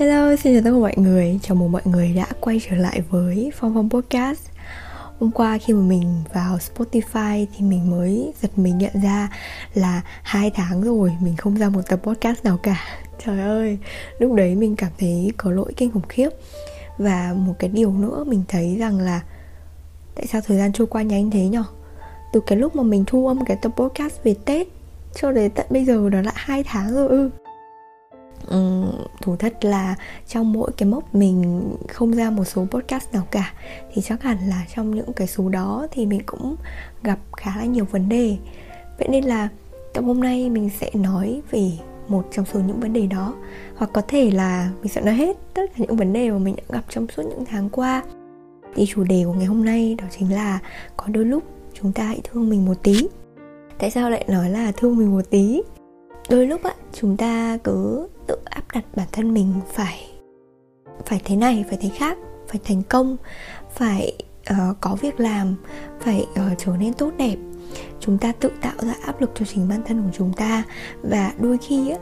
Hello, xin chào tất cả mọi người. Chào mừng mọi người đã quay trở lại với Phong Phong Podcast. Hôm qua khi mà mình vào Spotify thì mình mới giật mình nhận ra là hai tháng rồi mình không ra một tập podcast nào cả. Trời ơi, lúc đấy mình cảm thấy có lỗi kinh khủng khiếp. Và một cái điều nữa mình thấy rằng là Tại sao thời gian trôi qua nhanh thế nhở? Từ cái lúc mà mình thu âm cái tập podcast về Tết Cho đến tận bây giờ đó là hai tháng rồi ư Ừ, um, thủ thật là trong mỗi cái mốc mình không ra một số podcast nào cả thì chắc hẳn là trong những cái số đó thì mình cũng gặp khá là nhiều vấn đề. Vậy nên là tập hôm nay mình sẽ nói về một trong số những vấn đề đó hoặc có thể là mình sẽ nói hết tất cả những vấn đề mà mình đã gặp trong suốt những tháng qua. Thì chủ đề của ngày hôm nay đó chính là có đôi lúc chúng ta hãy thương mình một tí. Tại sao lại nói là thương mình một tí? Đôi lúc á chúng ta cứ tự áp đặt bản thân mình phải phải thế này phải thế khác phải thành công phải uh, có việc làm phải uh, trở nên tốt đẹp. Chúng ta tự tạo ra áp lực cho chính bản thân của chúng ta và đôi khi á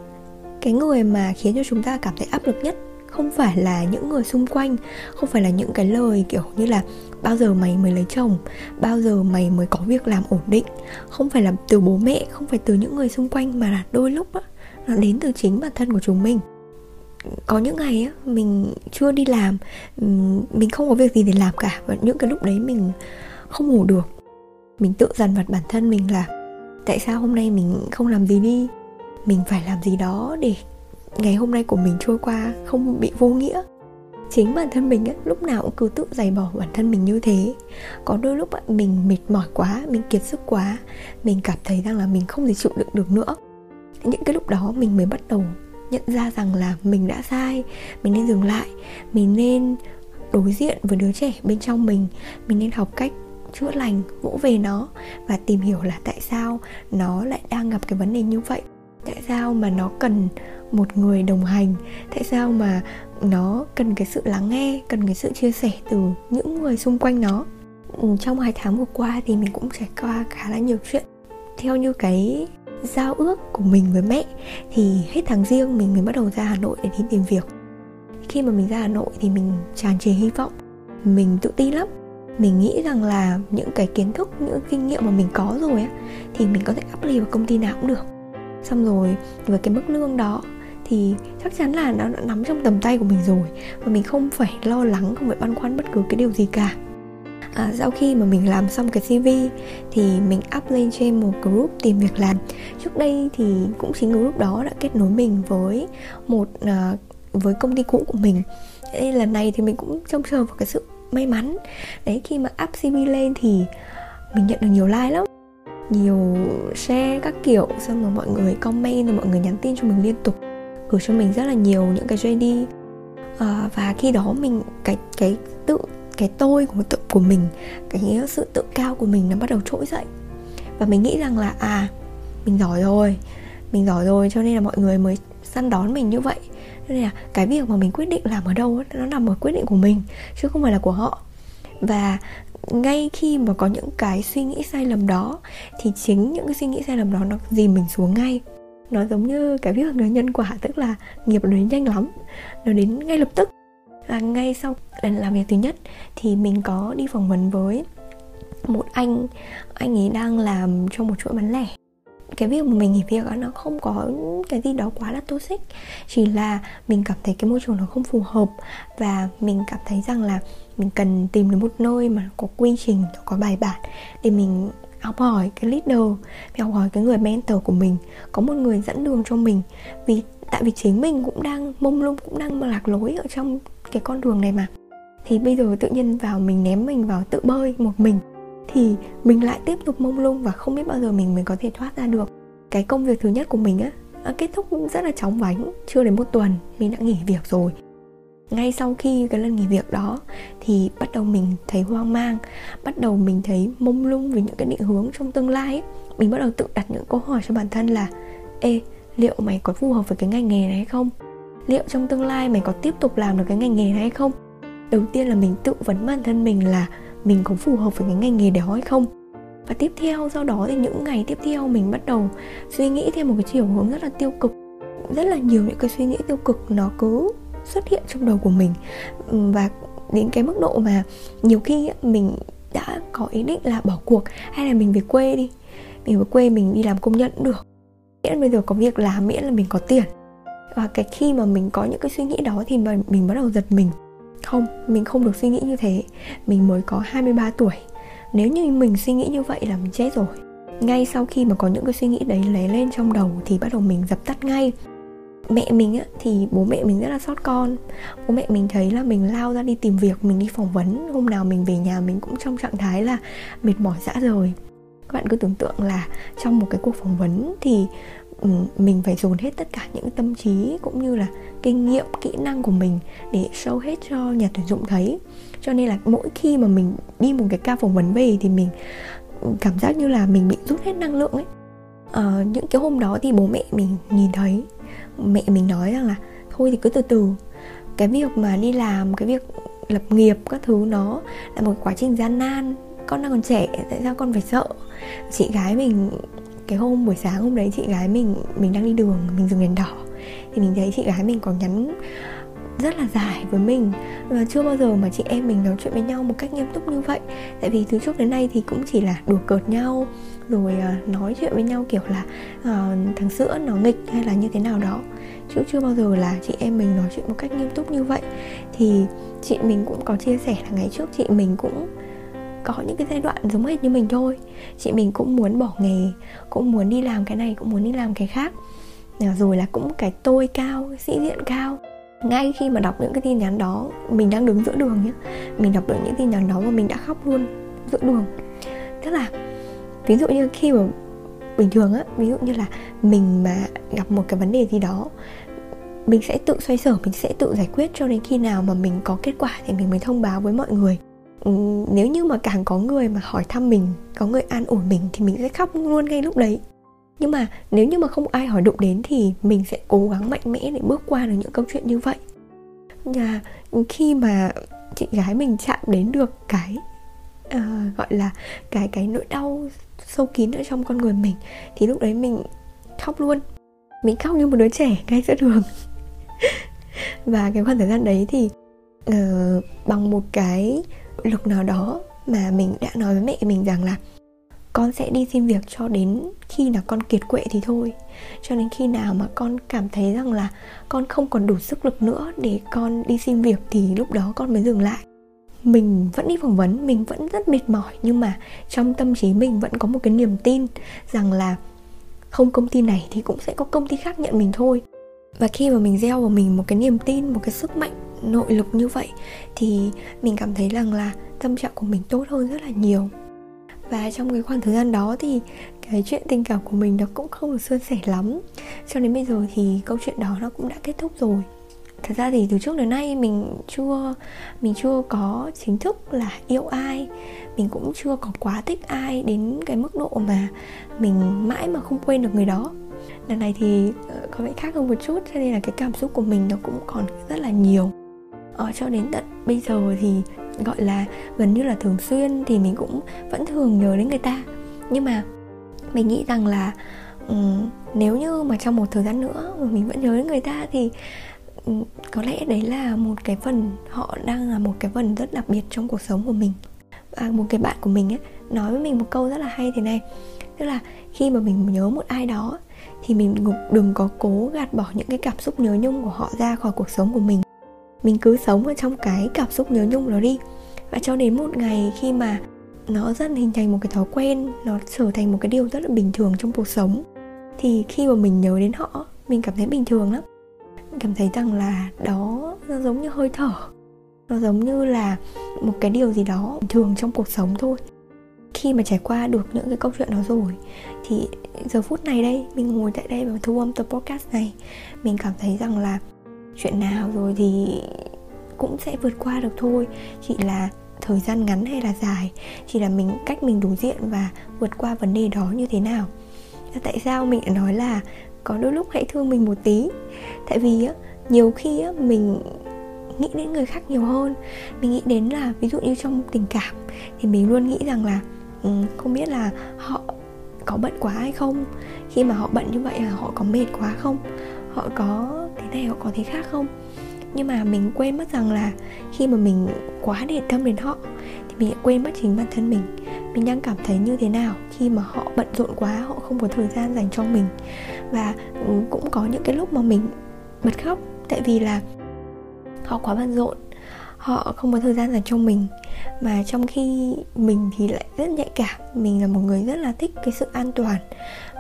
cái người mà khiến cho chúng ta cảm thấy áp lực nhất không phải là những người xung quanh không phải là những cái lời kiểu như là bao giờ mày mới lấy chồng? Bao giờ mày mới có việc làm ổn định? Không phải là từ bố mẹ không phải từ những người xung quanh mà là đôi lúc á nó đến từ chính bản thân của chúng mình. Có những ngày á mình chưa đi làm mình không có việc gì để làm cả và những cái lúc đấy mình không ngủ được. Mình tự dằn vặt bản thân mình là tại sao hôm nay mình không làm gì đi? Mình phải làm gì đó để ngày hôm nay của mình trôi qua không bị vô nghĩa. Chính bản thân mình ấy, lúc nào cũng cứ tự giày bỏ bản thân mình như thế. Có đôi lúc ấy, mình mệt mỏi quá mình kiệt sức quá mình cảm thấy rằng là mình không thể chịu đựng được nữa những cái lúc đó mình mới bắt đầu nhận ra rằng là mình đã sai, mình nên dừng lại, mình nên đối diện với đứa trẻ bên trong mình mình nên học cách chữa lành, vỗ về nó và tìm hiểu là tại sao nó lại đang gặp cái vấn đề như vậy. Tại sao mà nó cần một người đồng hành? Tại sao mà nó cần cái sự lắng nghe, cần cái sự chia sẻ từ những người xung quanh nó? Ừ, trong hai tháng vừa qua thì mình cũng trải qua khá là nhiều chuyện. Theo như cái giao ước của mình với mẹ, thì hết tháng riêng mình mới bắt đầu ra hà nội để đi tìm việc. Khi mà mình ra hà nội thì mình tràn trề hy vọng, mình tự tin lắm. Mình nghĩ rằng là những cái kiến thức, những kinh nghiệm mà mình có rồi á, thì mình có thể apply vào công ty nào cũng được. Xong rồi, với cái mức lương đó thì chắc chắn là nó đã nắm trong tầm tay của mình rồi và mình không phải lo lắng, không phải băn khoăn bất cứ cái điều gì cả à, sau khi mà mình làm xong cái cv thì mình up lên trên một group tìm việc làm. Trước đây thì cũng chính group đó đã kết nối mình với một à, với công ty cũ của mình. Nên lần này thì mình cũng trông chờ vào cái sự may mắn. Đấy khi mà up cv lên thì mình nhận được nhiều like lắm. Nhiều share các kiểu xong rồi mọi người comment rồi mọi người nhắn tin cho mình liên tục gửi cho mình rất là nhiều những cái JD à, và khi đó mình cái cái tự cái tôi của, tự, của mình, cái sự tự cao của mình nó bắt đầu trỗi dậy. Và mình nghĩ rằng là à mình giỏi rồi, mình giỏi rồi cho nên là mọi người mới săn đón mình như vậy. Nên là cái việc mà mình quyết định làm ở đâu nó nằm ở quyết định của mình, chứ không phải là của họ. Và ngay khi mà có những cái suy nghĩ sai lầm đó, thì chính những cái suy nghĩ sai lầm đó nó dìm mình xuống ngay. Nó giống như cái việc người nhân quả, tức là nghiệp nó đến nhanh lắm, nó đến ngay lập tức là ngay sau lần làm việc thứ nhất thì mình có đi phỏng vấn với một anh anh ấy đang làm trong một chuỗi bán lẻ. Cái việc mà mình nghỉ việc nó không có cái gì đó quá là toxic, chỉ là mình cảm thấy cái môi trường nó không phù hợp và mình cảm thấy rằng là mình cần tìm được một nơi mà có quy trình nó có bài bản để mình học hỏi cái leader, mình học hỏi cái người mentor của mình, có một người dẫn đường cho mình. Vì, tại vì chính mình cũng đang, mông lung, cũng đang lạc lối ở trong cái con đường này mà. Thì bây giờ tự nhiên vào mình ném mình vào tự bơi một mình, thì mình lại tiếp tục mông lung và không biết bao giờ mình mới có thể thoát ra được. Cái công việc thứ nhất của mình á kết thúc rất là chóng vánh, chưa đến một tuần mình đã nghỉ việc rồi. Ngay sau khi cái lần nghỉ việc đó, thì bắt đầu mình thấy hoang mang, bắt đầu mình thấy mông lung về những cái định hướng trong tương lai ấy. mình bắt đầu tự đặt những câu hỏi cho bản thân là, ê, liệu mày có phù hợp với cái ngành nghề này hay không? Liệu trong tương lai mình có tiếp tục làm được cái ngành nghề này hay không? Đầu tiên là mình tự vấn bản thân mình là mình có phù hợp với cái ngành nghề đó hay không? Và tiếp theo, sau đó thì những ngày tiếp theo mình bắt đầu suy nghĩ theo một cái chiều hướng rất là tiêu cực. Rất là nhiều những cái suy nghĩ tiêu cực nó cứ xuất hiện trong đầu của mình. Và đến cái mức độ mà nhiều khi mình đã có ý định là bỏ cuộc hay là mình về quê đi. Mình về quê mình đi làm công nhân cũng được. Miễn bây giờ có việc làm, miễn là mình có tiền và cái khi mà mình có những cái suy nghĩ đó thì mình mình bắt đầu giật mình. Không mình không được suy nghĩ như thế. Mình mới có 23 tuổi. Nếu như mình suy nghĩ như vậy là mình chết rồi. Ngay sau khi mà có những cái suy nghĩ đấy lấy lên trong đầu thì bắt đầu mình dập tắt ngay. Mẹ mình á, thì bố mẹ mình rất là sót con. Bố mẹ mình thấy là mình lao ra đi tìm việc mình đi phỏng vấn. Hôm nào mình về nhà mình cũng trong trạng thái là mệt mỏi dã rời. Các bạn cứ tưởng tượng là trong một cái cuộc phỏng vấn thì Ừ, mình phải dồn hết tất cả những tâm trí cũng như là kinh nghiệm kỹ năng của mình để show hết cho nhà tuyển dụng thấy. Cho nên là mỗi khi mà mình đi một cái ca phỏng vấn về thì mình cảm giác như là mình bị rút hết năng lượng ấy. À, những cái hôm đó thì bố mẹ mình nhìn thấy. Mẹ mình nói rằng là thôi thì cứ từ từ. Cái việc mà đi làm cái việc lập nghiệp các thứ nó là một quá trình gian nan. Con đang còn trẻ tại sao con phải sợ? Chị gái mình cái hôm buổi sáng hôm đấy chị gái mình mình đang đi đường mình dừng đèn đỏ. Thì mình thấy chị gái mình có nhắn rất là dài với mình. Và chưa bao giờ mà chị em mình nói chuyện với nhau một cách nghiêm túc như vậy. Tại vì từ trước đến nay thì cũng chỉ là đùa cợt nhau rồi ờ, nói chuyện với nhau kiểu là uh, thằng sữa nó nghịch hay là như thế nào đó. Chứ chưa bao giờ là chị em mình nói chuyện một cách nghiêm túc như vậy. Thì chị mình cũng có chia sẻ là ngày trước chị mình cũng có những cái giai đoạn giống hệt như mình thôi. Chị mình cũng muốn bỏ nghề, cũng muốn đi làm cái này, cũng muốn đi làm cái khác. À, rồi là cũng cái tôi cao sĩ diện cao. Ngay khi mà đọc những cái tin nhắn đó, mình đang đứng giữa đường nhé mình đọc được những tin nhắn đó và mình đã khóc luôn giữa đường. Tức là, ví dụ như khi mà bình thường á, ví dụ như là mình mà gặp một cái vấn đề gì đó, mình sẽ tự xoay sở, mình sẽ tự giải quyết cho đến khi nào mà mình có kết quả thì mình mới thông báo với mọi người. Ừ, nếu như mà càng có người mà hỏi thăm mình có người an ủi mình thì mình sẽ khóc luôn ngay lúc đấy. Nhưng mà nếu như mà không ai hỏi đụng đến thì mình sẽ cố gắng mạnh mẽ để bước qua được những câu chuyện như vậy. Nhà khi mà chị gái mình chạm đến được cái uh, gọi là cái cái nỗi đau sâu kín ở trong con người mình thì lúc đấy mình khóc luôn. Mình khóc như một đứa trẻ ngay giữa đường. Và cái khoảng thời gian đấy thì uh, bằng một cái lực nào đó mà mình đã nói với mẹ mình rằng là con sẽ đi xin việc cho đến khi nào con kiệt quệ thì thôi. Cho đến khi nào mà con cảm thấy rằng là con không còn đủ sức lực nữa để con đi xin việc thì lúc đó con mới dừng lại. Mình vẫn đi phỏng vấn, mình vẫn rất mệt mỏi, nhưng mà trong tâm trí mình vẫn có một cái niềm tin rằng là không công ty này thì cũng sẽ có công ty khác nhận mình thôi. Và khi mà mình gieo vào mình một cái niềm tin, một cái sức mạnh nội lực như vậy thì mình cảm thấy rằng là tâm trạng của mình tốt hơn rất là nhiều. Và trong cái khoảng thời gian đó thì cái chuyện tình cảm của mình nó cũng không được suôn sẻ lắm. Cho đến bây giờ thì câu chuyện đó nó cũng đã kết thúc rồi. Thật ra thì từ trước đến nay mình chưa mình chưa có chính thức là yêu ai. Mình cũng chưa có quá thích ai đến cái mức độ mà mình mãi mà không quên được người đó. Lần này thì ờ, có vẻ khác hơn một chút, cho nên là cái cảm xúc của mình nó cũng còn rất là nhiều ờ, cho đến tận bây giờ thì gọi là gần như là thường xuyên thì mình cũng vẫn thường nhớ đến người ta. Nhưng mà mình nghĩ rằng là um, nếu như mà trong một thời gian nữa mà mình vẫn nhớ đến người ta thì um, có lẽ đấy là một cái phần họ đang là một cái phần rất đặc biệt trong cuộc sống của mình. Và một cái bạn của mình ấy nói với mình một câu rất là hay thế này tức là khi mà mình nhớ một ai đó thì mình đừng có cố gạt bỏ những cái cảm xúc nhớ nhung của họ ra khỏi cuộc sống của mình mình cứ sống ở trong cái cảm xúc nhớ nhung đó đi. Và cho đến một ngày khi mà nó dần hình thành một cái thói quen, nó trở thành một cái điều rất là bình thường trong cuộc sống, thì khi mà mình nhớ đến họ, mình cảm thấy bình thường lắm. Mình cảm thấy rằng là đó, nó giống như hơi thở. Nó giống như là một cái điều gì đó bình thường trong cuộc sống thôi. Khi mà trải qua được những cái câu chuyện đó rồi, thì giờ phút này đây, mình ngồi tại đây và thu âm tập podcast này, mình cảm thấy rằng là chuyện nào rồi thì cũng sẽ vượt qua được thôi. Chỉ là thời gian ngắn hay là dài, chỉ là mình, cách mình đối diện và vượt qua vấn đề đó như thế nào. Tại sao mình lại nói là có đôi lúc hãy thương mình một tí? Tại vì á, nhiều khi á, mình nghĩ đến người khác nhiều hơn. Mình nghĩ đến là ví dụ như trong tình cảm thì mình luôn nghĩ rằng là ừ, không biết là họ có bận quá hay không? Khi mà họ bận như vậy là họ có mệt quá không? Họ có thế này họ có thế khác không? Nhưng mà mình quên mất rằng là khi mà mình quá để tâm đến họ, thì mình lại quên mất chính bản thân mình. Mình đang cảm thấy như thế nào khi mà họ bận rộn quá, họ không có thời gian dành cho mình. Và ừ, cũng có những cái lúc mà mình bật khóc, tại vì là họ quá bận rộn, họ không có thời gian dành cho mình. Mà trong khi mình thì lại rất nhạy cảm, mình là một người rất là thích cái sự an toàn.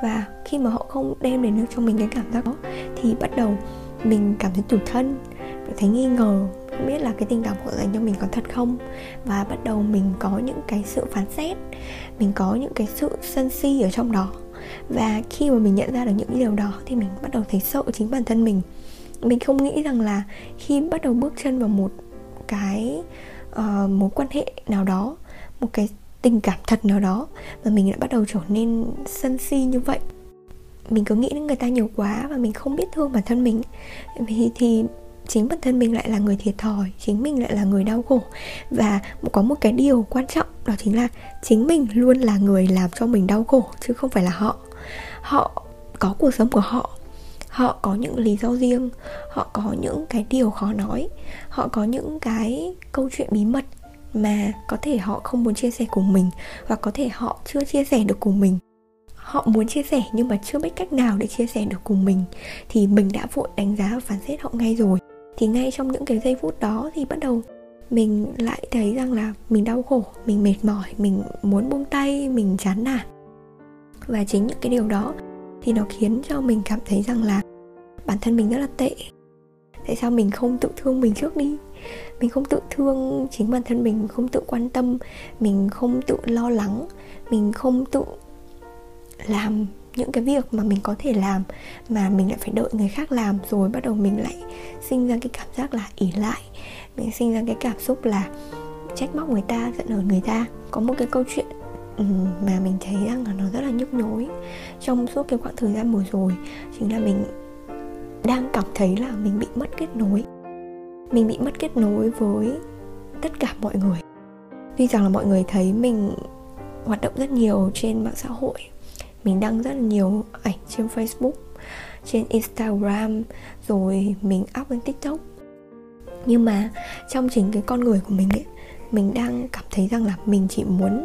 Và khi mà họ không đem đến được cho mình cái cảm giác đó, thì bắt đầu mình cảm thấy tủi thân mình thấy nghi ngờ không biết là cái tình cảm họ dành cho mình có thật không? Và bắt đầu mình có những cái sự phán xét mình có những cái sự sân si ở trong đó. Và khi mà mình nhận ra được những điều đó thì mình bắt đầu thấy sợ chính bản thân mình. Mình không nghĩ rằng là khi bắt đầu bước chân vào một cái uh, mối quan hệ nào đó một cái tình cảm thật nào đó mà mình đã bắt đầu trở nên sân si như vậy mình cứ nghĩ đến người ta nhiều quá và mình không biết thương bản thân mình. Thì thì chính bản thân mình lại là người thiệt thòi, chính mình lại là người đau khổ. Và có một cái điều quan trọng đó chính là chính mình luôn là người làm cho mình đau khổ, chứ không phải là họ. Họ có cuộc sống của họ họ có những lý do riêng, họ có những cái điều khó nói, họ có những cái câu chuyện bí mật mà có thể họ không muốn chia sẻ cùng mình, và có thể họ chưa chia sẻ được cùng mình họ muốn chia sẻ nhưng mà chưa biết cách nào để chia sẻ được cùng mình. Thì mình đã vội đánh giá và phán xét họ ngay rồi. Thì ngay trong những cái giây phút đó thì bắt đầu mình lại thấy rằng là mình đau khổ, mình mệt mỏi, mình muốn buông tay, mình chán nản. Và chính những cái điều đó thì nó khiến cho mình cảm thấy rằng là bản thân mình rất là tệ. Tại sao mình không tự thương mình trước đi? Mình không tự thương chính bản thân mình, không tự quan tâm, mình không tự lo lắng, mình không tự làm những cái việc mà mình có thể làm, mà mình lại phải đợi người khác làm rồi bắt đầu mình lại sinh ra cái cảm giác là ỉ lại. Mình sinh ra cái cảm xúc là trách móc người ta, giận hờn người ta. Có một cái câu chuyện mà mình thấy rằng là nó rất là nhức nhối trong suốt cái khoảng thời gian vừa rồi, chính là mình đang cảm thấy là mình bị mất kết nối. Mình bị mất kết nối với tất cả mọi người. Tuy rằng là mọi người thấy mình hoạt động rất nhiều trên mạng xã hội mình đăng rất là nhiều ảnh trên facebook, trên instagram, rồi mình up lên tiktok. Nhưng mà trong chính cái con người của mình ấy, mình đang cảm thấy rằng là mình chỉ muốn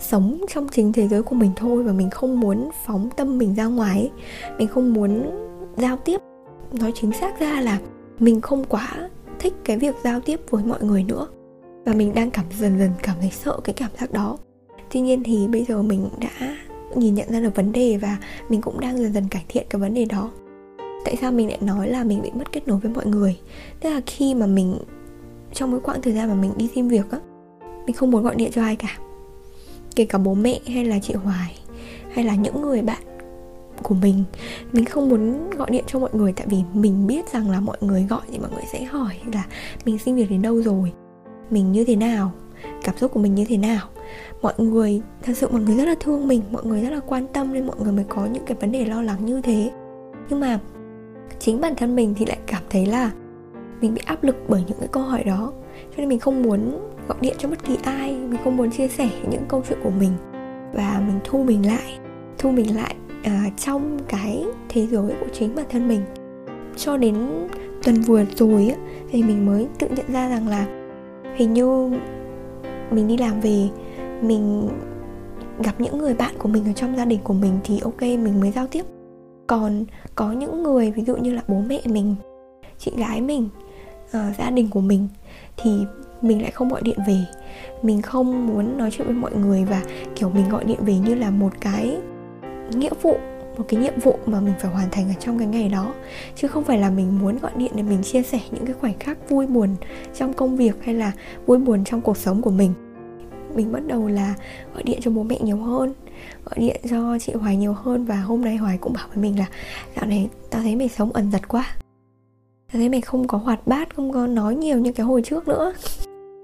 sống trong chính thế giới của mình thôi và mình không muốn phóng tâm mình ra ngoài ấy. mình không muốn giao tiếp. Nói chính xác ra là mình không quá thích cái việc giao tiếp với mọi người nữa. Và mình đang cảm dần dần cảm thấy sợ cái cảm giác đó. Tuy nhiên thì bây giờ mình đã nhìn nhận ra được vấn đề và mình cũng đang dần dần cải thiện cái vấn đề đó. Tại sao mình lại nói là mình bị mất kết nối với mọi người? Tức là khi mà mình, trong cái quãng thời gian mà mình đi xin việc á, mình không muốn gọi điện cho ai cả. Kể cả bố mẹ hay là chị hoài hay là những người bạn của mình mình không muốn gọi điện cho mọi người tại vì mình biết rằng là mọi người gọi thì mọi người sẽ hỏi là mình xin việc đến đâu rồi? Mình như thế nào? Cảm xúc của mình như thế nào. Mọi người thật sự mọi người rất là thương mình mọi người rất là quan tâm nên mọi người mới có những cái vấn đề lo lắng như thế. Nhưng mà chính bản thân mình thì lại cảm thấy là mình bị áp lực bởi những cái câu hỏi đó. Cho nên mình không muốn gọi điện cho bất kỳ ai mình không muốn chia sẻ những câu chuyện của mình. Và mình thu mình lại thu mình lại à, trong cái thế giới của chính bản thân mình. Cho đến tuần vừa rồi á, thì mình mới tự nhận ra rằng là hình như mình đi làm về mình gặp những người bạn của mình ở trong gia đình của mình thì ok mình mới giao tiếp. Còn có những người ví dụ như là bố mẹ mình chị gái mình uh, gia đình của mình thì mình lại không gọi điện về. Mình không muốn nói chuyện với mọi người và kiểu mình gọi điện về như là một cái nghĩa vụ một cái nhiệm vụ mà mình phải hoàn thành ở trong cái ngày đó. Chứ không phải là mình muốn gọi điện để mình chia sẻ những cái khoảnh khắc vui buồn trong công việc hay là vui buồn trong cuộc sống của mình. Mình bắt đầu là gọi điện cho bố mẹ nhiều hơn, gọi điện cho chị Hoài nhiều hơn và hôm nay Hoài cũng bảo với mình là dạo này tao thấy mày sống ẩn giật quá. Tao thấy mày không có hoạt bát, không có nói nhiều như cái hồi trước nữa.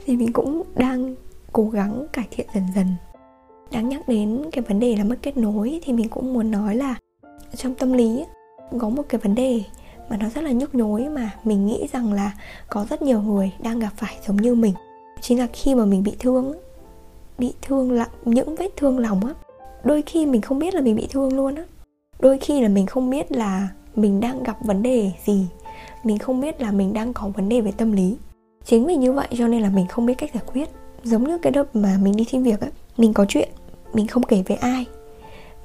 Thì mình cũng đang cố gắng cải thiện dần dần. Đáng nhắc đến cái vấn đề là mất kết nối thì mình cũng muốn nói là trong tâm lý có một cái vấn đề mà nó rất là nhức nhối mà mình nghĩ rằng là có rất nhiều người đang gặp phải giống như mình. Chính là khi mà mình bị thương bị thương là những vết thương lòng á, đôi khi mình không biết là mình bị thương luôn á. Đôi khi là mình không biết là mình đang gặp vấn đề gì, mình không biết là mình đang có vấn đề về tâm lý. Chính vì như vậy cho nên là mình không biết cách giải quyết. Giống như cái đợt mà mình đi xin việc á, mình có chuyện, mình không kể với ai,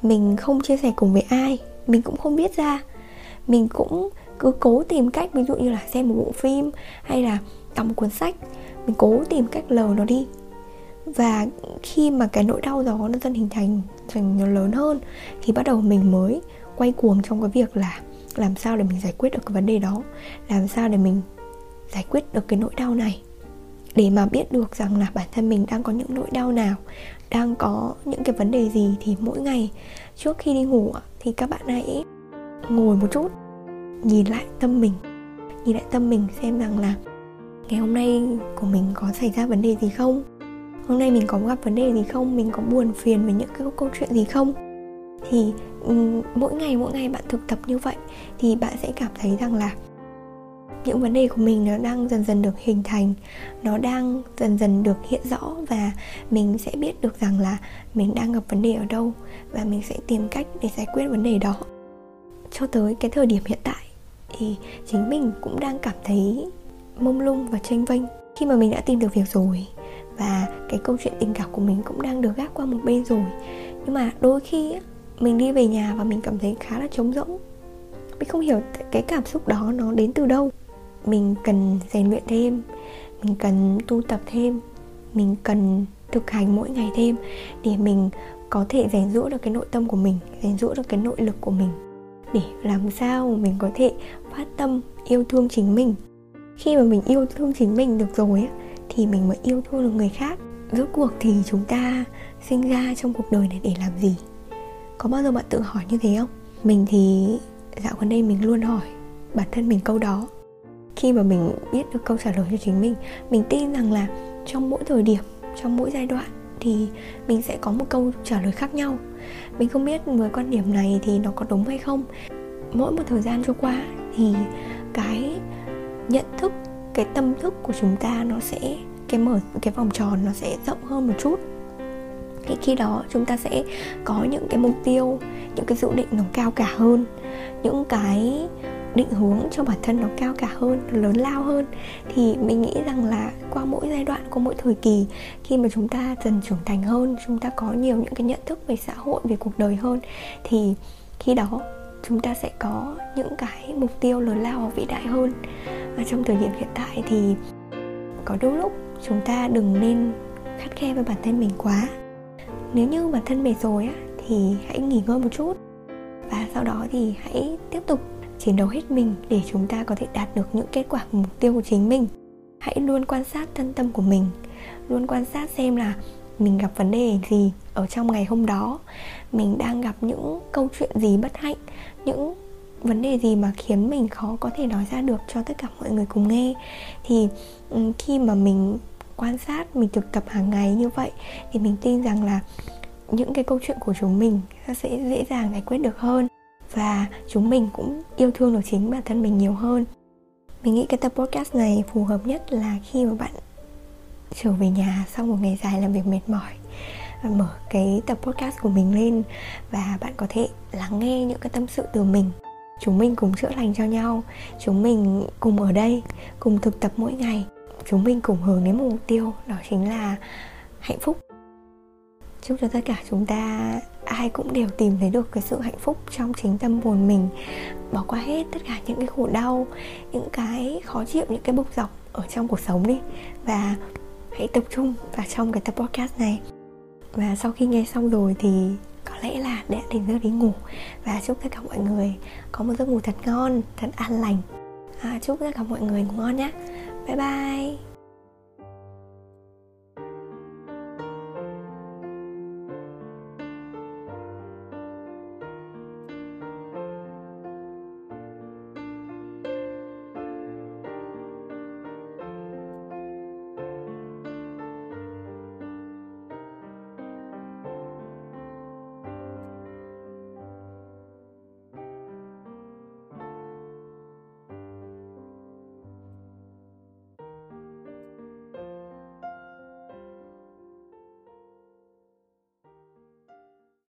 mình không chia sẻ cùng với ai mình cũng không biết ra. Mình cũng cứ cố tìm cách, ví dụ như là xem một bộ phim hay là đọc một cuốn sách, mình cố tìm cách lờ nó đi. Và khi mà cái nỗi đau đó nó dần hình thành thành nó lớn hơn, thì bắt đầu mình mới quay cuồng trong cái việc là làm sao để mình giải quyết được cái vấn đề đó, làm sao để mình giải quyết được cái nỗi đau này. Để mà biết được rằng là bản thân mình đang có những nỗi đau nào, đang có những cái vấn đề gì thì mỗi ngày trước khi đi ngủ thì các bạn hãy ngồi một chút, nhìn lại tâm mình, nhìn lại tâm mình xem rằng là ngày hôm nay của mình có xảy ra vấn đề gì không? Hôm nay mình có gặp vấn đề gì không? Mình có buồn phiền về những cái câu chuyện gì không? Thì mỗi ngày mỗi ngày bạn thực tập như vậy thì bạn sẽ cảm thấy rằng là những vấn đề của mình nó đang dần dần được hình thành, nó đang dần dần được hiện rõ và mình sẽ biết được rằng là mình đang gặp vấn đề ở đâu và mình sẽ tìm cách để giải quyết vấn đề đó. Cho tới cái thời điểm hiện tại thì chính mình cũng đang cảm thấy mông lung và tranh vênh. Khi mà mình đã tìm được việc rồi và cái câu chuyện tình cảm của mình cũng đang được gác qua một bên rồi, nhưng mà đôi khi mình đi về nhà và mình cảm thấy khá là trống rỗng. Mình không hiểu cái cảm xúc đó nó đến từ đâu mình cần rèn luyện thêm, mình cần tu tập thêm, mình cần thực hành mỗi ngày thêm để mình có thể rèn rũa được cái nội tâm của mình, rèn rũa được cái nội lực của mình. Để làm sao mình có thể phát tâm yêu thương chính mình. Khi mà mình yêu thương chính mình được rồi thì mình mới yêu thương được người khác. Rốt cuộc thì chúng ta sinh ra trong cuộc đời này để làm gì? Có bao giờ bạn tự hỏi như thế không? Mình thì dạo gần đây mình luôn hỏi bản thân mình câu đó khi mà mình biết được câu trả lời cho chính mình mình tin rằng là trong mỗi thời điểm, trong mỗi giai đoạn thì mình sẽ có một câu trả lời khác nhau. Mình không biết với quan điểm này thì nó có đúng hay không. Mỗi một thời gian trôi qua thì cái nhận thức, cái tâm thức của chúng ta nó sẽ, cái mở, cái vòng tròn nó sẽ rộng hơn một chút. Thì khi đó chúng ta sẽ có những cái mục tiêu, những cái dự định nó cao cả hơn. Những cái định hướng cho bản thân nó cao cả hơn, nó lớn lao hơn. Thì mình nghĩ rằng là qua mỗi giai đoạn, qua mỗi thời kỳ, khi mà chúng ta dần trưởng thành hơn, chúng ta có nhiều những cái nhận thức về xã hội, về cuộc đời hơn, thì khi đó chúng ta sẽ có những cái mục tiêu lớn lao và vĩ đại hơn. Và trong thời điểm hiện tại thì có đôi lúc chúng ta đừng nên khắt khe với bản thân mình quá. Nếu như bản thân mệt rồi á, thì hãy nghỉ ngơi một chút. Và sau đó thì hãy tiếp tục chiến đấu hết mình để chúng ta có thể đạt được những kết quả mục tiêu của chính mình. Hãy luôn quan sát thân tâm của mình, luôn quan sát xem là mình gặp vấn đề gì ở trong ngày hôm đó. Mình đang gặp những câu chuyện gì bất hạnh, những vấn đề gì mà khiến mình khó có thể nói ra được cho tất cả mọi người cùng nghe. Thì khi mà mình quan sát, mình thực tập hàng ngày như vậy thì mình tin rằng là những cái câu chuyện của chúng mình sẽ dễ dàng giải quyết được hơn và chúng mình cũng yêu thương được chính bản thân mình nhiều hơn. Mình nghĩ cái tập podcast này phù hợp nhất là khi mà bạn trở về nhà sau một ngày dài làm việc mệt mỏi mở cái tập podcast của mình lên và bạn có thể lắng nghe những cái tâm sự từ mình. Chúng mình cùng chữa lành cho nhau, chúng mình cùng ở đây, cùng thực tập mỗi ngày, chúng mình cùng hướng đến một mục tiêu, đó chính là hạnh phúc chúc cho tất cả chúng ta ai cũng đều tìm thấy được cái sự hạnh phúc trong chính tâm hồn mình. Bỏ qua hết tất cả những cái khổ đau những cái khó chịu những cái bục dọc ở trong cuộc sống đi. Và hãy tập trung vào trong cái tập podcast này. Và sau khi nghe xong rồi thì có lẽ là đã đến giờ đi ngủ. Và chúc tất cả mọi người có một giấc ngủ thật ngon thật an lành. À, chúc tất cả mọi người ngủ ngon nhé. Bye bye.